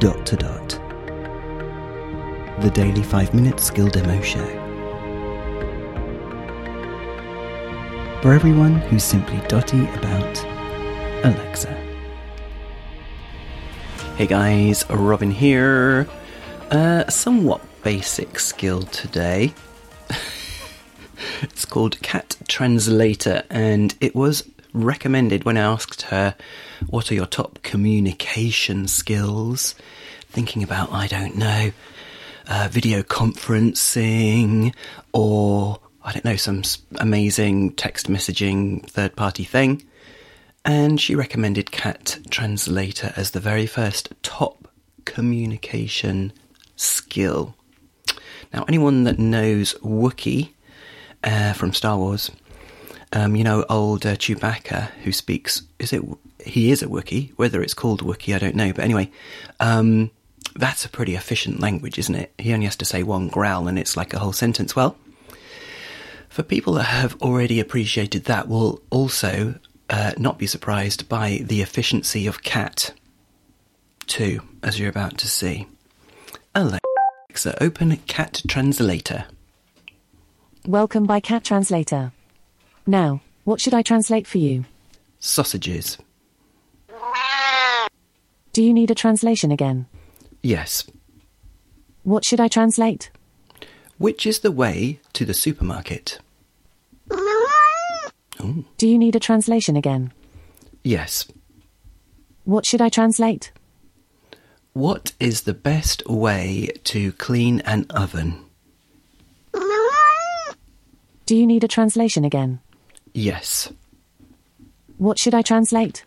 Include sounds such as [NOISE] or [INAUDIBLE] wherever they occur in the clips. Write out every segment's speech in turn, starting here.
dot to dot. The daily 5 minute skill demo show. For everyone who's simply dotty about Alexa. Hey guys, Robin here. Uh, somewhat basic skill today. [LAUGHS] it's called Cat Translator, and it was recommended when I asked her, What are your top communication skills? Thinking about, I don't know, uh, video conferencing or, I don't know, some amazing text messaging third party thing. And she recommended Cat Translator as the very first top communication skill. Now, anyone that knows Wookiee uh, from Star Wars, um, you know, old uh, Chewbacca who speaks, is it, he is a Wookiee, whether it's called Wookiee, I don't know, but anyway, um, that's a pretty efficient language, isn't it? He only has to say one growl and it's like a whole sentence. Well, for people that have already appreciated that, will also uh, not be surprised by the efficiency of Cat, too, as you're about to see. Alexa, open Cat Translator. Welcome by Cat Translator. Now, what should I translate for you? Sausages. Do you need a translation again? Yes. What should I translate? Which is the way to the supermarket? Ooh. Do you need a translation again? Yes. What should I translate? What is the best way to clean an oven? Do you need a translation again? Yes. What should I translate?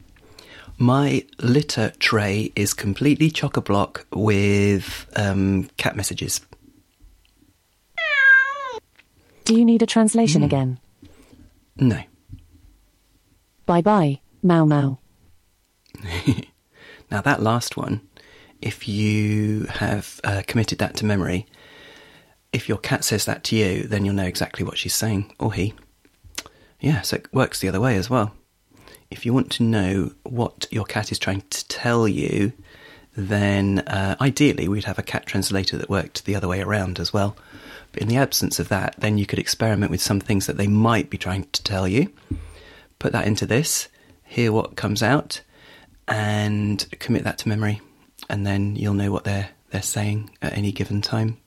My litter tray is completely chock a block with um, cat messages. Do you need a translation mm. again? No. Bye bye, Mau Mau. [LAUGHS] now, that last one, if you have uh, committed that to memory, if your cat says that to you, then you'll know exactly what she's saying, or he. Yeah, so it works the other way as well. If you want to know what your cat is trying to tell you, then uh, ideally we'd have a cat translator that worked the other way around as well. But in the absence of that, then you could experiment with some things that they might be trying to tell you, put that into this, hear what comes out, and commit that to memory, and then you'll know what they're they're saying at any given time.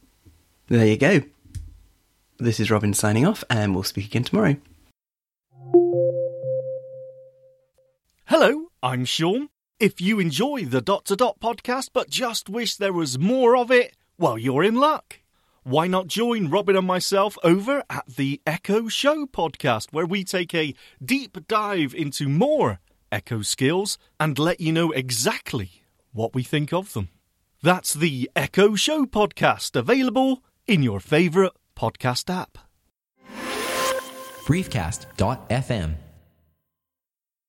There you go. This is Robin signing off, and we'll speak again tomorrow. Hello, I'm Sean. If you enjoy the Dot to Dot podcast but just wish there was more of it, well, you're in luck. Why not join Robin and myself over at the Echo Show podcast, where we take a deep dive into more Echo skills and let you know exactly what we think of them. That's the Echo Show podcast, available in your favourite podcast app. Briefcast.fm